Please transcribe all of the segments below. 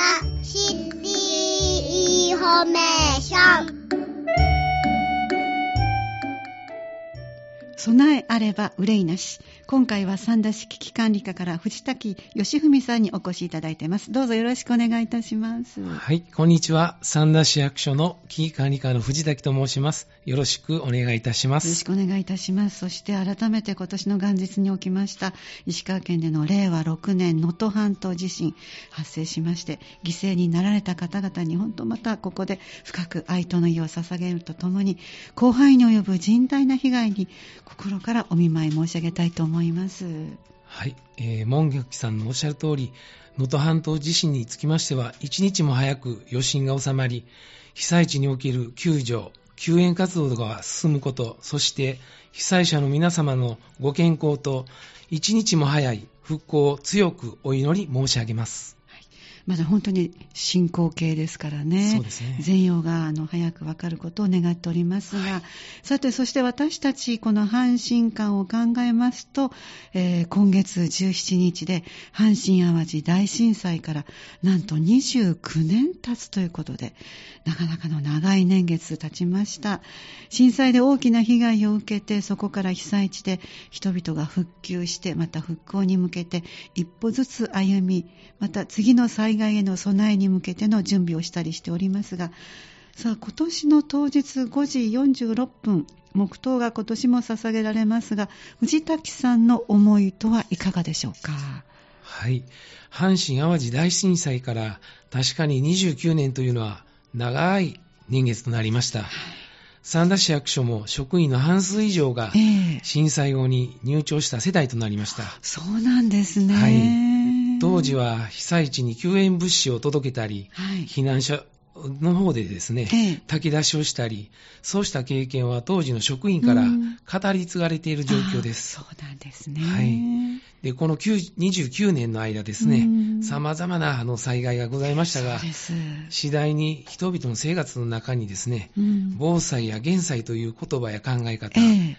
ラシティインフ備えあれば憂いなし。今回は三田市危機管理課から藤滝義文さんにお越しいただいています。どうぞよろしくお願いいたします。はい、こんにちは。三田市役所の危機管理課の藤崎と申します。よろしくお願いいたしまよろしす。くお願いいたします。そして改めて今年の元日に起きました石川県での令和6年能登半島地震発生しまして犠牲になられた方々に本当またここで深く哀悼の意を捧げるとともに広範囲に及ぶ甚大な被害に心からお見舞い申し上げたいと思います。はい、えー、門玉さんのおっしゃる通り、能登半島地震につきましては、一日も早く余震が収まり、被災地における救助、救援活動が進むこと、そして被災者の皆様のご健康と、一日も早い復興を強くお祈り申し上げます。まだ本当に進行形ですからね。そうですね全容があの早く分かることを願っておりますが、さて、そして私たち、この阪神間を考えますと、えー今月17日で阪神・淡路大震災からなんと29年経つということで、なかなかの長い年月経ちました。震災で大きな被害を受けて、そこから被災地で人々が復旧して、また復興に向けて一歩ずつ歩み、また次の災害への備えに向けての準備をしたりしておりますが、さあ、今年の当日5時46分、黙祷が今年も捧げられますが、藤滝さんの思いとはいかがでしょうか？はい。阪神・淡路大震災から確かに29年というのは長い年月となりました。三田市役所も職員の半数以上がええ震災後に入庁した世代となりました。そうなんですね。はい当時は被災地に救援物資を届けたり、はい。避難者の方でですね、ええ。炊き出しをしたり、そうした経験は当時の職員からうん。語り継がれている状況です。あそうなんですね。はい。で、この9 29年の間ですねうん、様々なあの災害がございましたが。次第に人々の生活の中にですね、うん。防災や減災という言葉や考え方、え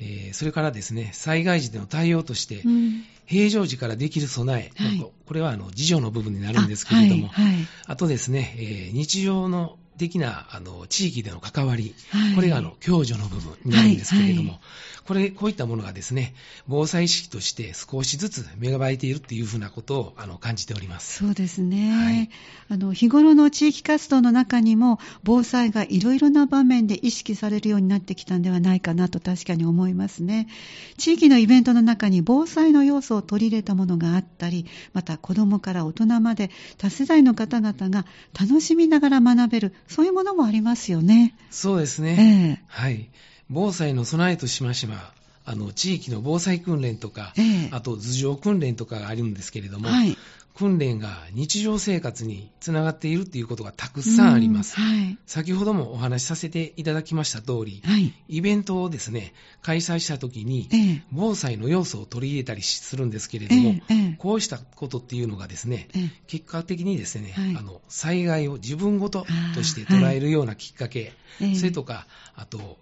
ええーそれからですね、災害時での対応として、うん。平常時からできる備え、はい。これはあの自助の部分になるんですけれども、あはいはい。あとですね、えー日常の的なあの地域での関わり、はい。これがあの共助の部分になるんですけれども、はい。これ、こういったものがですね、防災意識として少しずつ芽生えているっていうふうなことをあの感じております。そうですね、はい。あの日頃の地域活動の中にも防災がいろいろな場面で意識されるようになってきたんではないかなと確かに思いますね。地域のイベントの中に防災の要素を取り入れたものがあったりまた子どもから大人まで多世代の方々が楽しみながら学べるそういうものもありますよね。そうですえね。えはい。防災の備えとしましては、あの、地域の防災訓練とか、ええ。あと頭上訓練とかがあるんですけれども、はい。訓練が日常生活につながっているっていうことがたくさんあります。うんはい。先ほどもお話しさせていただきました通り、はい。イベントをですね、開催した時にえ、え。防災の要素を取り入れたりするんですけれども、ええええ。こうしたことっていうのがですね、ええ。結果的にですね、はい。あの災害を自分ごととして捉えるようなきっかけ、ええ。それとか、あと、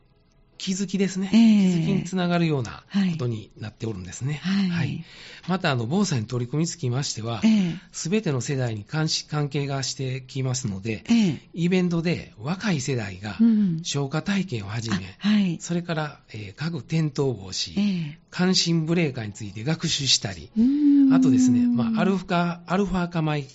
気づきですね、ええ。気づきにつながるようなはい。ことになっておるんですね。はい。また、あの防災に取り組みにつきましてはえ、え。すべての世代に関し関係がしてきますので、ええ。イベントで若い世代がうん消火体験をはじめ、あはい。それから、えー家具転倒防止、ええ。感震ブレーカーについて学習したり、うーん。あとですね、まあ、アルファ、アルファ化米と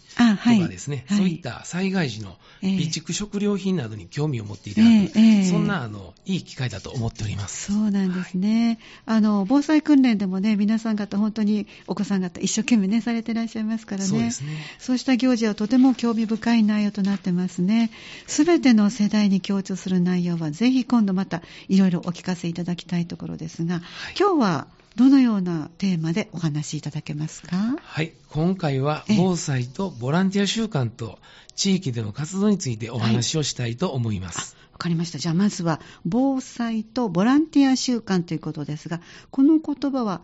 かですね、はい。そういった災害時のええ。備蓄食料品などに興味を持っていただく、そんなあのいい機会だと思っております。そうなんですね、あの防災訓練でもね皆さん方本当にお子さん方一生懸命ねされていらっしゃいますからね。そうですね。そうした行事はとても興味深い内容となってますね。すべての世代に共通する内容はぜひ今度またいろいろお聞かせいただきたいところですが、今日はどのようなテーマでお話しいただけますか？はい、今回はええ防災とボランティア週間と地域での活動についてお話をしたいと思います。わかりました。じゃあまずは、防災とボランティア週間ということですが、この言葉は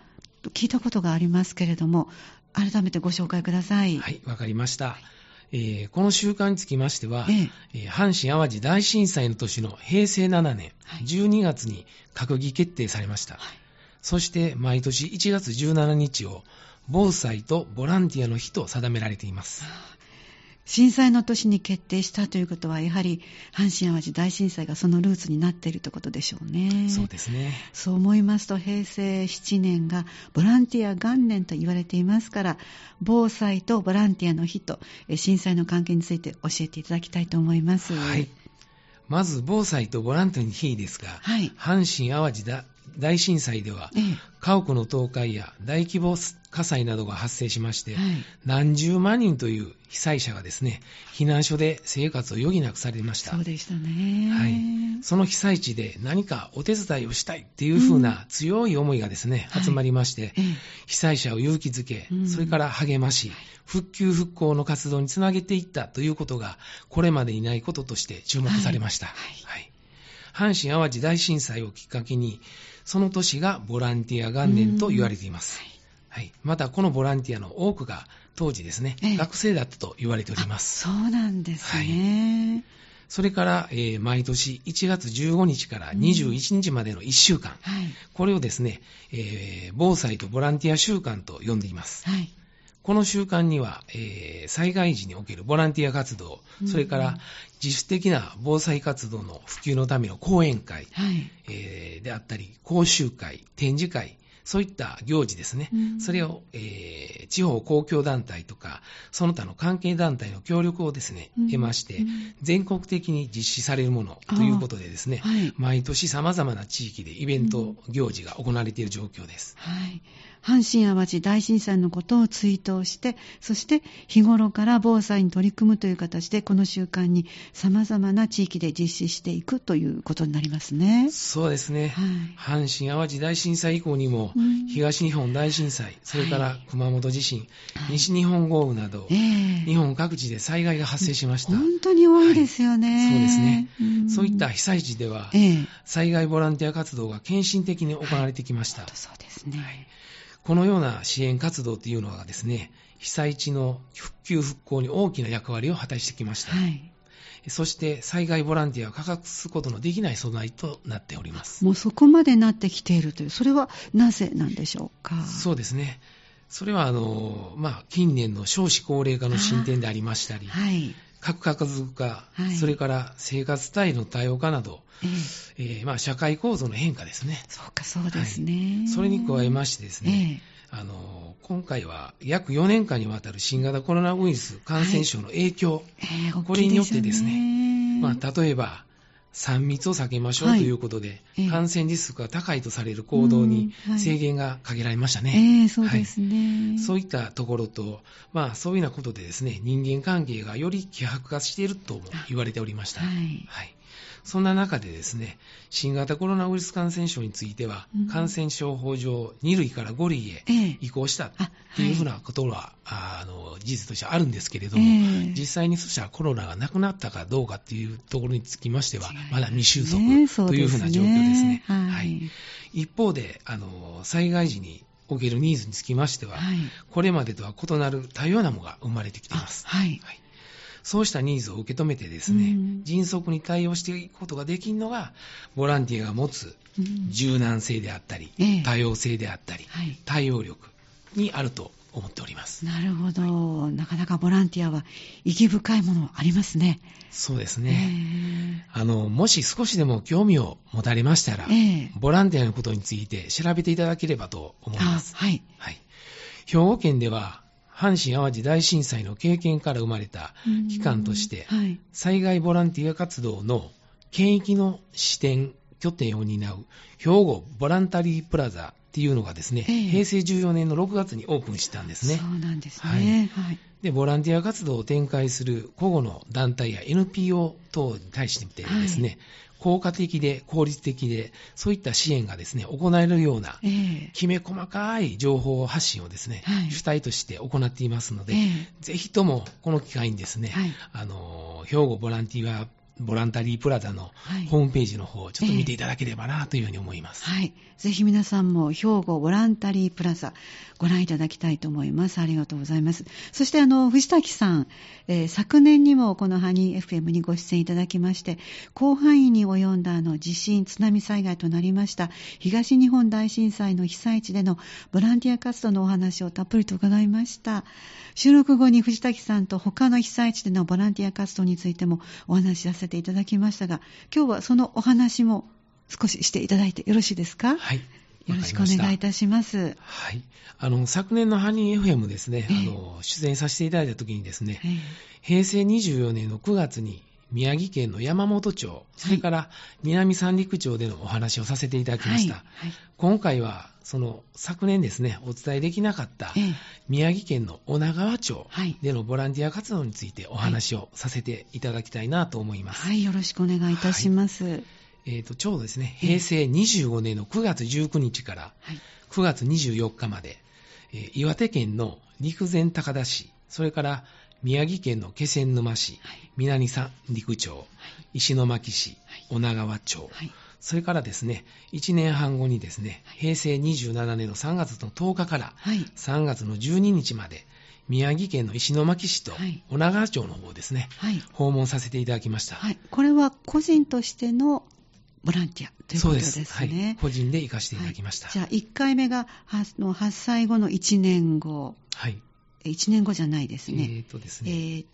聞いたことがありますけれども、改めてご紹介ください。はい、わかりました。えーこの習慣につきましては、えええー阪神・淡路大震災の年の平成7年はい12月に閣議決定されました。そして毎年1月17日を防災とボランティアの日と定められています。震災の年に決定したということは、やはり阪神・淡路大震災がそのルーツになっているということでしょうね。そうですね。そう思いますと、平成7年がボランティア元年と言われていますから、防災とボランティアの日とえ震災の関係について教えていただきたいと思います。はい。まず、防災とボランティアの日ですが、はい。阪神・淡路だ大震災では、ええ。家屋の倒壊や大規模火災などが発生しまして、はい。何十万人という被災者がですね、避難所で生活を余儀なくされました。そうでしたね。はい、その被災地で何かお手伝いをしたいっていう風な強い思いがですね、はい。集まりまして、ええ。被災者を勇気づけ、うん。それから励まし、復旧復興の活動につなげていったということが、これまでにないこととして注目されました。はい。はい。阪神・淡路大震災をきっかけに、その年がボランティア元年と言われています。はい、また、このボランティアの多くが当時ですね、ええ学生だったと言われております。そうなんですね。それから、えー毎年1月15日から21日までの1週間、はい。これをですね、えー防災とボランティア週間と呼んでいます。はい。この週間には、えー災害時におけるボランティア活動、うんそれから自主的な防災活動の普及のための講演会、はい。えーであったり、講習会、展示会、そういった行事ですね。うんそれを、えー地方公共団体とか、その他の関係団体の協力をですね、うん得まして、うん全国的に実施されるものということでですね、はい毎年様々な地域でイベント、行事が行われている状況です。はい。阪神・淡路大震災のことを追悼して、そして日頃から防災に取り組むという形で、この習慣に様々な地域で実施していくということになりますね。そうですね。はい。阪神・淡路大震災以降にも、うん東日本大震災、それからはい熊本地震、はい西日本豪雨など、ええ日本各地で災害が発生しました。本当に多いですよね。そうですね。んそういった被災地では、ええ災害ボランティア活動が献身的に行われてきました。そうですね。このような支援活動というのがですね、被災地の復旧復興に大きな役割を果たしてきました。はい。そして災害ボランティアを欠かすことのできない備えとなっております。もうそこまでなってきているという、それはなぜなんでしょうか？そうですね。それはあの、まあ、近年の少子高齢化の進展でありましたり、はい。核家族化、はい。それから生活スタイルの多様化など、ええ。えーまあ、社会構造の変化ですね。そうか、そうですね。それに加えましてですね、ええ。あの今回は約4年間にわたる新型コロナウイルス感染症の影響、ええ大これによってですねまあ、例えば3密を避けましょうはいということで、ええ感染リスクが高いとされる行動に制限がかけられましたえね。えそうですね。そういったところと、まあ、そういうようなことでですね、人間関係がより希薄化しているとも言われておりました。はいはい。そんな中でですね、新型コロナウイルス感染症については、うん。感染症法上2類から5類へええ。移行したあっていうふうなことは、ああの事実としてあるんですけれども、ええ。実際にそしたらコロナがなくなったかどうかっていうところにつきましてはまだ未収束というふうな状況ですね。はい。一方で、あの災害時におけるニーズにつきましては、はい。これまでとは異なる多様なものが生まれてきています。あはい。はいそうしたニーズを受け止めてですね、うん迅速に対応していくことができるのが、ボランティアが持つうん柔軟性であったり、ええ多様性であったり、はい対応力にあると思っております。なるほど。なかなかボランティアは意義深いものありますね。そうですえね。あの、もし少しでも興味を持たれましたら、ええボランティアのことについて調べていただければと思います。あはい。はい。兵庫県では、阪神・淡路大震災の経験から生まれた機関として。災害ボランティア活動の県域の支店、拠点を担う兵庫ボランタリープラザっていうのがですね、ええ平成14年の6月にオープンしたんですね。そうなんですね。はい。で、ボランティア活動を展開する個々の団体や NPO 等に対してですね、効果的で効率的で、そういった支援がですね、行えるような、ええ。きめ細かい情報発信をですね、はい。主体として行っていますので、ええ。ぜひともこの機会にですね、はい。あの、兵庫ボランティアボランタリープラザのはいホームページの方をちょっと見ていただければなというふうに思います。はい。ぜひ皆さんも兵庫ボランタリープラザご覧いただきたいと思います。ありがとうございます。そしてあの、藤滝さん、えー昨年にもこのハニー FM にご出演いただきまして、広範囲に及んだあの地震、津波災害となりました東日本大震災の被災地でのボランティア活動のお話をたっぷりと伺いました。収録後に藤滝さんと他の被災地でのボランティア活動についてもお話しさせていただきましたが、今日はそのお話も少ししていただいてよろしいですか？はい。よろしくお願いいたします。はい。あの、昨年のハニー FM ですね、ええあの、出演させていただいた時にですね、ええ平成24年の9月に宮城県の山本町、それから南三陸町でのお話をさせていただきました。はい今回は、その昨年ですね、お伝えできなかったええ宮城県の女川町はいでのボランティア活動についてお話をさせていただきたいなと思います。はい、よろしくお願いいたします。えーとちょうどですね、ええ平成25年の9月19日からはい。9月24日まで、えー岩手県の陸前高田市、それから宮城県の気仙沼市、はい南三陸町、石巻市、女川町、はい。それからですね、1年半後にですね、平成27年の3月の10日からはい。3月の12日まで、宮城県の石巻市とはい女川町の方ですね、はい。訪問させていただきました。はい。これは個人としてのボランティアということですね。はい。個人で行かせていただきました。はいじゃあ、1回目が発の発災後の1年後。はい。え1年後じゃないですえね。ーとですえね、ーっ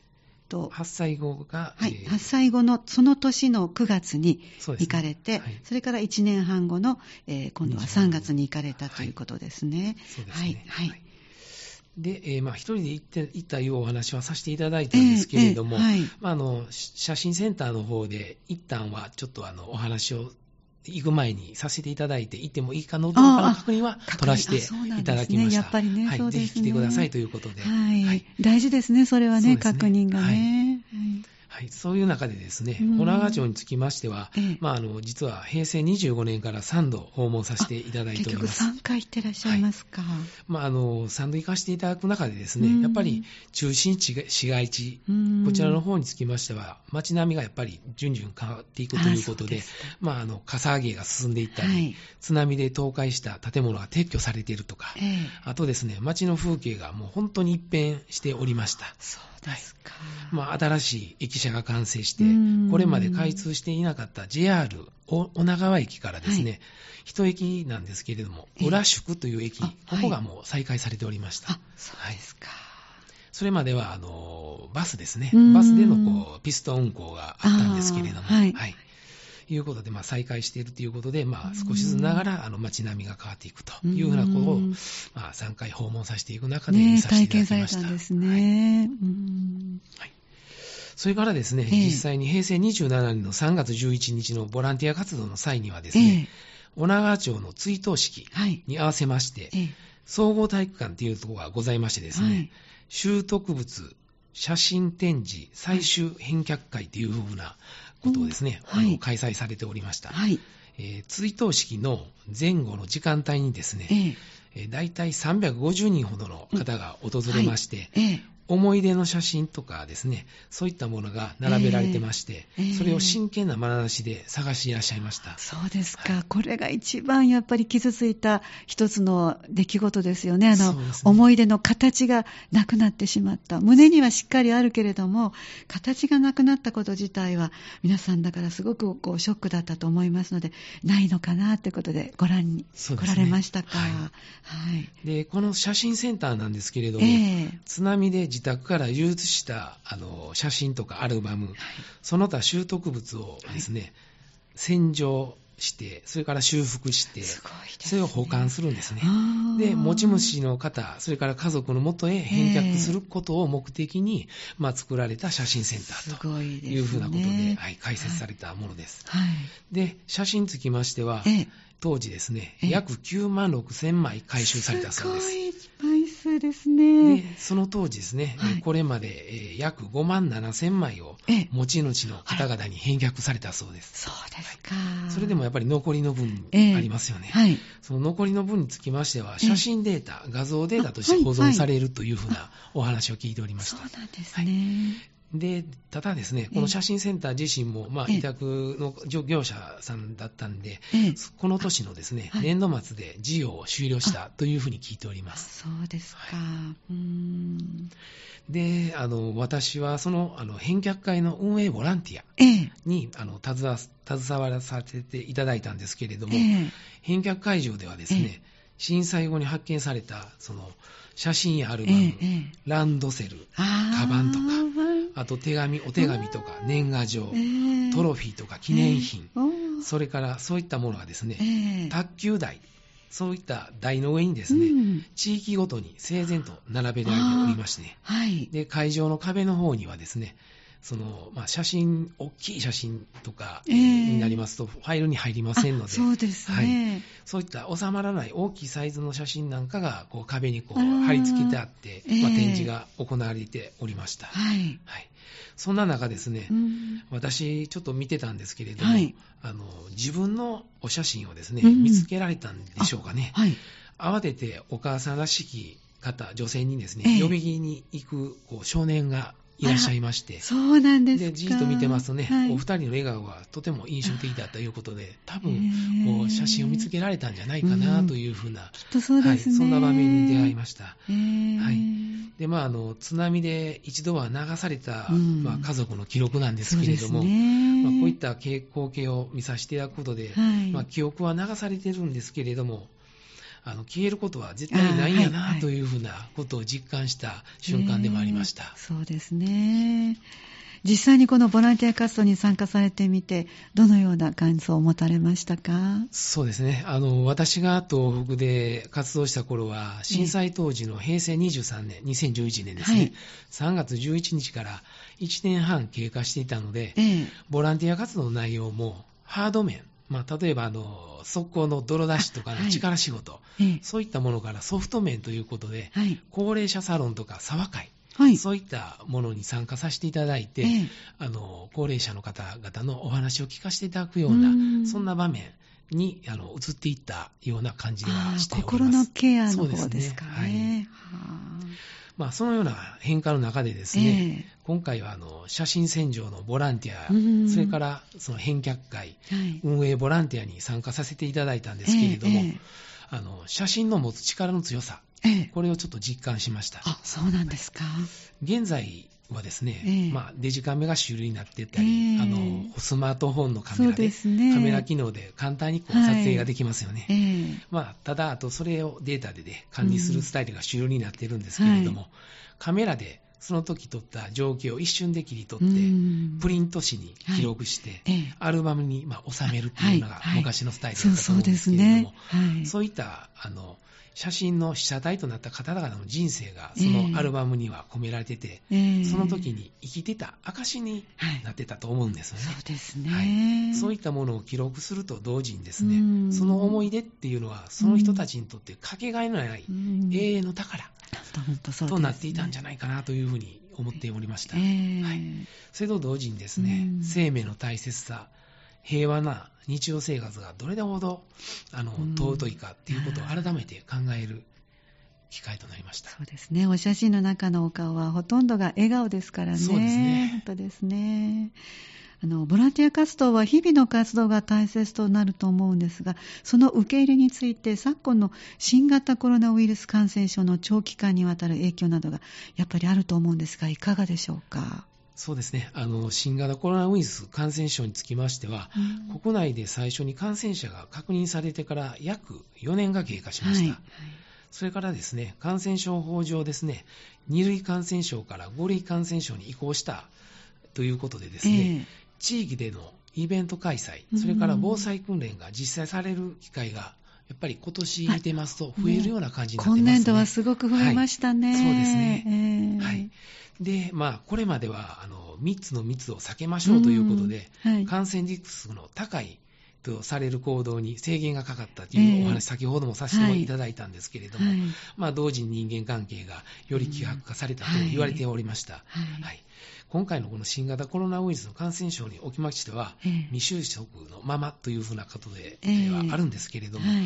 と、発災後が、はい、えー発災後のその年の9月に行かれて、はいそれから1年半後の、えー今度は3月に行かれたということですね。そうですはいね。。はい。で、えーまあ、一人で行って行ったいうお話はさせていただいたんですけれども、ええええはいまあ、あのし写真センターの方で、一旦はちょっとあのお話を行く前にさせていただいて、行ってもいいかのどうかの確認はあ取らせていただきました。やっぱりねぜひ来てくださいということで、はい、はい。大事ですね、それはね、ね。確認がね。はいはい、そういう中でですね、うん女川町につきましては、ええまあ、あの実は平成25年から3度訪問させていただいております。3回行ってらっしゃいますか。まあ、あの3度行かせていただく中でですね、うんやっぱり中心地が市街地、うんこちらの方につきましては、街並みがやっぱり順々変わっていくということで、あでまあ、あの、かさ上げが進んでいったり、はい津波で倒壊した建物が撤去されているとか、ええあとですね、街の風景がもう本当に一変しておりました。そう。まあ、新しい駅舎が完成してうん、これまで開通していなかった JR お女川駅からですね、はい。一駅なんですけれども、ええ。浦宿という駅、あここがもう再開されておりました。あ、そうですか。それまでは、あの、バスですね。うん。バスでのこうピストン運行があったんですけれども、あーはいい。いうことで、まあ、再開しているということで、まあ、少しずつながら、あの、街並みが変わっていくというふうなことをうん、まあ、3回訪問させていく中で見させて体いただきました。験されたんですはいね。うんそれからですね、ええ実際に平成27年の3月11日のボランティア活動の際にはですえね、え女川町の追悼式はい。に合わせまして、ええ総合体育館というところがございましてですね、はい習得物、写真展示、最終返却会というふうなことをですね、うん。はい。開催されておりました。はい。えー追悼式の前後の時間帯にですね、ええ。えー大体350人ほどの方が訪れまして、ええ思い出の写真とかですね、そういったものが並べられてまして、ええそれを真剣な眼差しで探していらっしゃいました。そうですか、これが一番やっぱり傷ついた一つの出来事ですよね。あの、ね思い出の形がなくなってしまった。胸にはしっかりあるけれども、形がなくなったこと自体は、皆さんだからすごくこうショックだったと思いますので、ないのかなということでご覧に来られましたか？ははい。で、この写真センターなんですけれども、ええ津波で自宅から流出したあの写真とかアルバム、その他習得物をですね、洗浄して、それから修復して、ねそれを保管するんですね。で、持ち主の方、それから家族のもとへ返却することを目的に、まあ、作られた写真センタすーとごいうふうなことで、はい、開設されたものです。はい。で、写真につきましては、ええ当時ですね、ええ約9万6千枚回収されたそうです。すごいですね。で、その当時ですね、はいえーこれまで、えー約5万7千枚をええ持ち主の方々に返却されたそうです。そうですか。それでもやっぱり残りの分ええありますよね。はい。その残りの分につきましては、ええ写真データ、画像データとして保存されるというふうなお話を聞いておりました。そうなんですね。で、ただですね、この写真センター自身も、まあ、ええ委託の業者さんだったんで、ええこの年のですね、はい年度末で事業を終了したというふうに聞いております。そうですか。はうーん。で、あの、私はその、あの、返却会の運営ボランティアええ。に、あの、携わらさせていただいたんですけれども、ええ。返却会場ではですね、え震災後に発見された、その、写真やアルバム。ランドセル、カバンとかあと手紙、お手紙とか年賀状、ええ。トロフィーとか記念品、それからそういったものがですね、ええ。卓球台、そういった台の上にですね、うん。地域ごとに整然と並べられておりましてね、はい。で、会場の壁の方にはですね、その、まあ、写真、大きい写真とかええになりますと、ファイルに入りませんのあで、そうですね。そういった収まらない大きいサイズの写真なんかが、こう壁にこう貼り付けてあって、まあ、ええ展示が行われておりました。はい。はい。そんな中ですね、うん私、ちょっと見てたんですけれども、はいあの自分のお写真をですね、うん見つけられたんでしょうかね。はい。慌ててお母さんらしき方、女性にですね、ええ呼び木に行くこう少年がいらっしゃいまして、そうなんですか。でじーっと見てますとね、はいお二人の笑顔がとても印象的だということで、多分こう写真を見つけられたんじゃないかなというふうな、きっとそうですね。はい、そんな場面に出会いました。ええはいでまあ、あの津波で一度は流された、うんまあ、家族の記録なんですけれども、ね。まあ、こういった光景を見させていただくことで、はいまあ、記憶は流されてるんですけれども、あの消えることは絶対ないんやないというふうなことを実感した瞬間でもありました。ええそうですね。実際にこのボランティア活動に参加されてみて、どのような感想を持たれましたか？そうですね。あの、私が東北で活動した頃は、震災当時の平成23年、2011年ですね、はい3月11日から1年半経過していたので、ええボランティア活動の内容もハード面、まあ、例えばあの、速攻の泥出しとかの力仕事、ええそういったものからソフト面ということで、はい。高齢者サロンとか沢会、はい。そういったものに参加させていただいて、ええあの高齢者の方々のお話を聞かせていただくような、うんそんな場面にあの移っていったような感じであはあしております。心のケアのそう方ですかはいね。はまあ、そのような変化の中でですあね、え今回はあの写真洗浄のボランティア、うんそれからその返却会、えはい。運営ボランティアに参加させていただいたんですけれども、ええあの写真の持つ力の強さ、ええこれをちょっと実感しました。あ、そうなんですか。現在はですね、ええ。まあ、デジカメが主流になっていったり、ええ。あのスマートフォンのカメラでね。カメラ機能で簡単にこうはい撮影ができますよね。ええ。まあ、ただ、あとそれをデータで、ね、管理するスタイルが主流になっているんですけれども、はカメラでその時撮った情景を一瞬で切り取うって、ん。プリント紙に記録して、ええ。アルバムにまあ収めるっていうのがはい。はい。昔のスタイルだったと思うんでですけれども。そういったあの写真の被写体となった方々の人生がそええ。のアルバムには込められてて、ええ。その時に生きてた証にはい。なってたと思うんですよね。そうですはね。い、そういったものを記録すると同時にですね、うん。その思い出っていうのは、その人たちにとってかけがえのないうん。永遠の宝となっていたんじゃないかなというふうに思っておりました。ええ。はい。それと同時にですね、うん。生命の大切さ、平和な日常生活がどれほどあのうん尊いかっていうことを改めて考える機会となりました。そうですね。お写真の中のお顔はほとんどが笑顔ですからね。そうですね本当ですね。あの、ボランティア活動は日々の活動が大切となると思うんですが、その受け入れについて昨今の新型コロナウイルス感染症の長期間にわたる影響などがやっぱりあると思うんですが、いかがでしょうか？そうですね。あの、新型コロナウイルス感染症につきましては、うん国内で最初に感染者が確認されてから約4年が経過しました。はいそれからですね、感染症法上ですね、2類感染症から5類感染症に移行したということでですね、え地域でのイベント開催、それから防災訓練が実際される機会が、やっぱり今年見てますと増えるような感じになってますね。今年度はすごく増えましたね。はいそうですねええはい。で、まあ、これまでは、あの、密の密を避けましょうということで、うんはい感染リスクの高いとされる行動に制限がかかったというお話、ええ先ほどもさせていただいたんですけれども、はい。まあ、同時に人間関係がより希薄化されたと言われておりました。はい。はい。今回のこの新型コロナウイルスの感染症におきましては、ええ。未就職のままというふうなことで、ええ。はあるんですけれども、はい。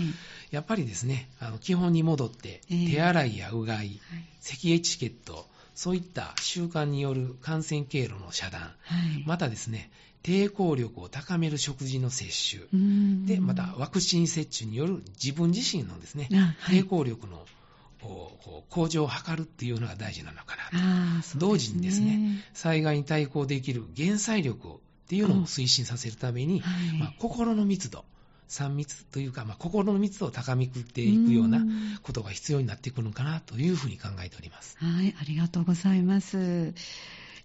やっぱりですね、あの基本に戻って、ええ。手洗いやうがい、はい。咳エチケット、そういった習慣による感染経路の遮断、はい。またですね、抵抗力を高める食事の摂取、うん。で、またワクチン接種による自分自身のですね、あはい。抵抗力の向上を図るっていうのが大事なのかなと。ああ、そう同時にですね、災害に対抗できる減災力っていうのを推進させるために、はい。まあ、心の密度、3密というか、まあ、心の密度を高めていくようなうん。ことが必要になってくるのかなというふうに考えております。はい、ありがとうございます。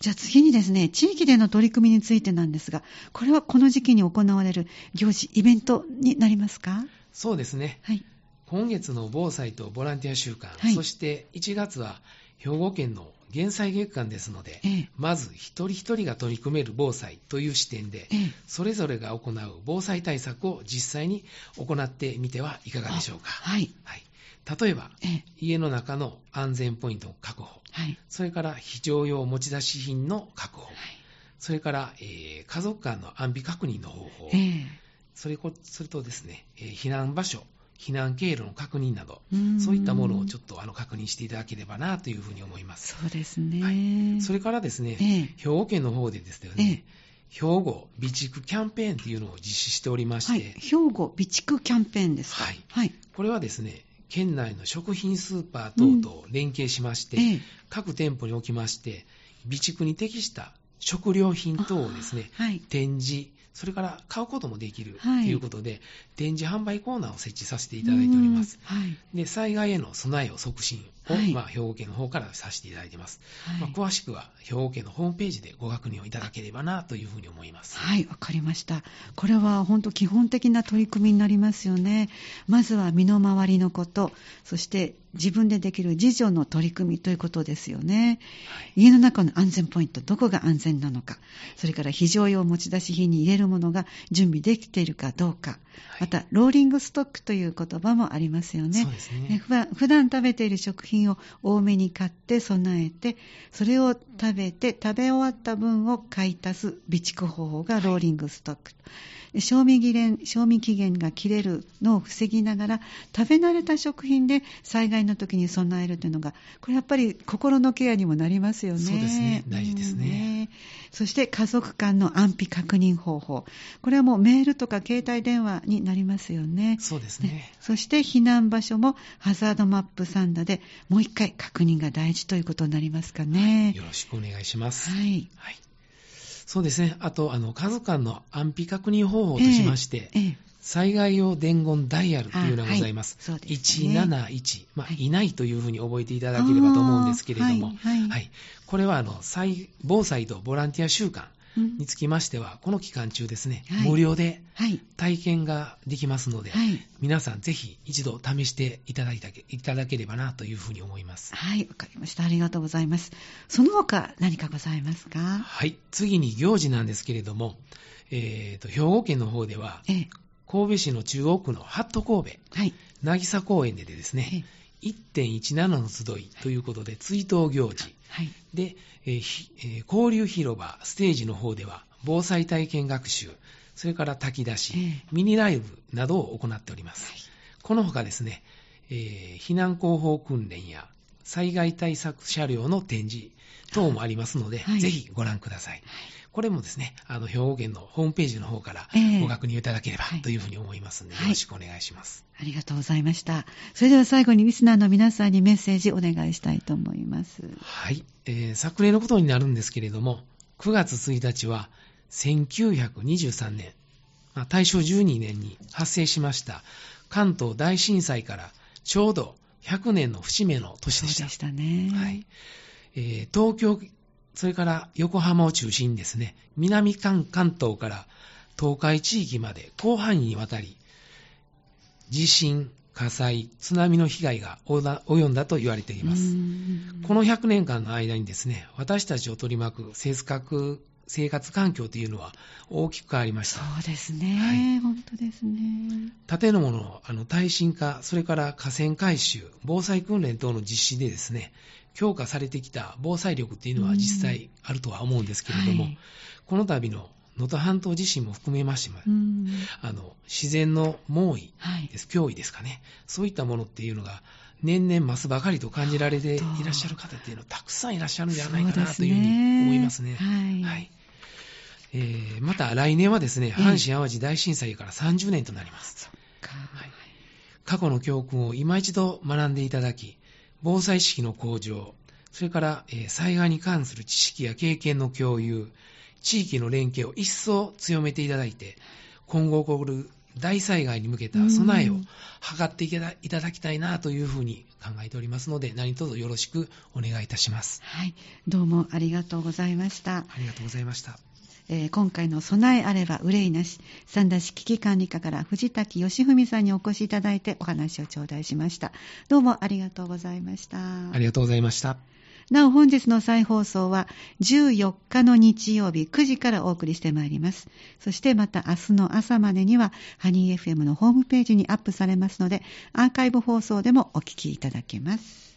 じゃあ次にですね、地域での取り組みについてなんですが、これはこの時期に行われる行事、イベントになりますか？そうですね。はい。今月の防災とボランティア週間、はいそして1月は兵庫県の減災月間ですので、ええまず一人一人が取り組める防災という視点で、ええそれぞれが行う防災対策を実際に行ってみてはいかがでしょうか？はい。はい、例えば、ええ家の中の安全ポイントの確保、はい。それから非常用持ち出し品の確保、はい。それから、えー家族間の安否確認の方法、ええそれこそれとですね、えー避難場所、避難経路の確認など、うんそういったものをちょっとあの確認していただければなというふうに思います。そうですね。はいそれからですね、ええ兵庫県の方でですね、兵庫備蓄キャンペーンというのを実施しておりましはい。て、兵庫備蓄キャンペーンですかはいはい。これはですね、県内の食品スーパー等と連携しまして、ええ各店舗におきまして、備蓄に適した食料品等をですね、あはい。展示、それから買うこともできるとはいいうことで、展示販売コーナーを設置させていただいております。うん。はい。で、災害への備えを促進を、はいまあ、兵庫県の方からさせていただいています。はいまあ、詳しくは兵庫県のホームページでご確認をいただければなというふうに思います。はい、わかりました。これは本当基本的な取り組みになりますよね。まずは身の回りのこと、そして自分でできる自助の取り組みということですよね。家の中の安全ポイント、どこが安全なのか、それから非常用持ち出し品に入れるものが準備できているかどうか、また、ローリングストックという言葉もありますよね。ね普段食べている食品を多めに買って備えて、それを食べて食べ終わった分を買い足す備蓄方法がローリングストック。で賞味期限賞味期限が切れるのを防ぎながら食べ慣れた食品で災害の時に備えるというのがこれやっぱり心のケアにもなりますよね。そうですね大事ですねうんそして家族間の安否確認方法これはもうメールとか携帯電話になりますよね。そうですね。そして避難場所もハザードマップサンダでもう一回確認が大事ということになりますかね。よろしくお願いします。はい。はい。そうですね。あと、あの、家族間の安否確認方法としまして、ええええ災害用伝言ダイヤルというのがございます。あはいそうですね171、まあ、はいいないというふうに覚えていただければと思うんですけれども、あーはいはいこれはあの災防災とボランティア週間うんにつきましては、この期間中ですね、はい無料ではい。体験ができますので、はい。皆さんぜひ一度試していただいたけいただければなというふうに思います。はい、わかりました。ありがとうございます。その他何かございますか？はい。次に行事なんですけれども、えーと、兵庫県の方では、ええ。神戸市の中央区のハット神戸、はい。渚公園でですね、1.17の集いということで、追悼行事。はい。で、えー交流広場ステージの方では、防災体験学習、それから炊き出し、ええミニライブなどを行っております。この他ですね、えー避難広報訓練や災害対策車両の展示等もありますので、はいぜひご覧ください。これもですね、あの、兵庫県のホームページの方からええご確認いただければはいというふうに思いますので、はいよろしくお願いします。ありがとうございました。それでは最後にリスナーの皆さんにメッセージお願いしたいと思います。はい、えー昨年のことになるんですけれども、9月1日は1923年、まあ大正12年に発生しました関東大震災からちょうど100年の節目の年でした。そうでしたね。はいえー東京、それから横浜を中心にですね、南関関東から東海地域まで広範囲にわたり、地震、火災、津波の被害が及んだと言われています。うんこの100年間の間にですね、私たちを取り巻く生活生活環境というのは大きく変わりました。そうですね。はい本当ですね。建物のあの耐震化、それから河川改修、防災訓練等の実施でですね、強化されてきた防災力っていうのは実際あるとは思うんですけれども、はいこの度の能登半島地震も含めましても、うんあの自然の猛威はいで。す、脅威ですかね、そういったものっていうのが、年々増すばかりと感じられていらっしゃる方っていうのはたくさんいらっしゃるんじゃないかなというふうに思いますね。はい、はいえー、また来年はですね、阪神・淡路大震災から30年となります。はい、過去の教訓を今一度学んでいただき、防災意識の向上、それから、えー、災害に関する知識や経験の共有、地域の連携を一層強めていただいて、今後起こる大災害に向けた備えを図っていただきたいなというふうに考えておりますので、何卒よろしくお願いいたします。はい、どうもありがとうございました。ありがとうございました。えー、今回の備えあれば憂いなし、三田市危機管理課から藤滝義文さんにお越しいただいてお話を頂戴しました。どうもありがとうございました。ありがとうございました。なお本日の再放送は14日の日曜日9時からお送りしてまいります。そしてまた明日の朝までにはハニー FM のホームページにアップされますのでアーカイブ放送でもお聞きいただけます。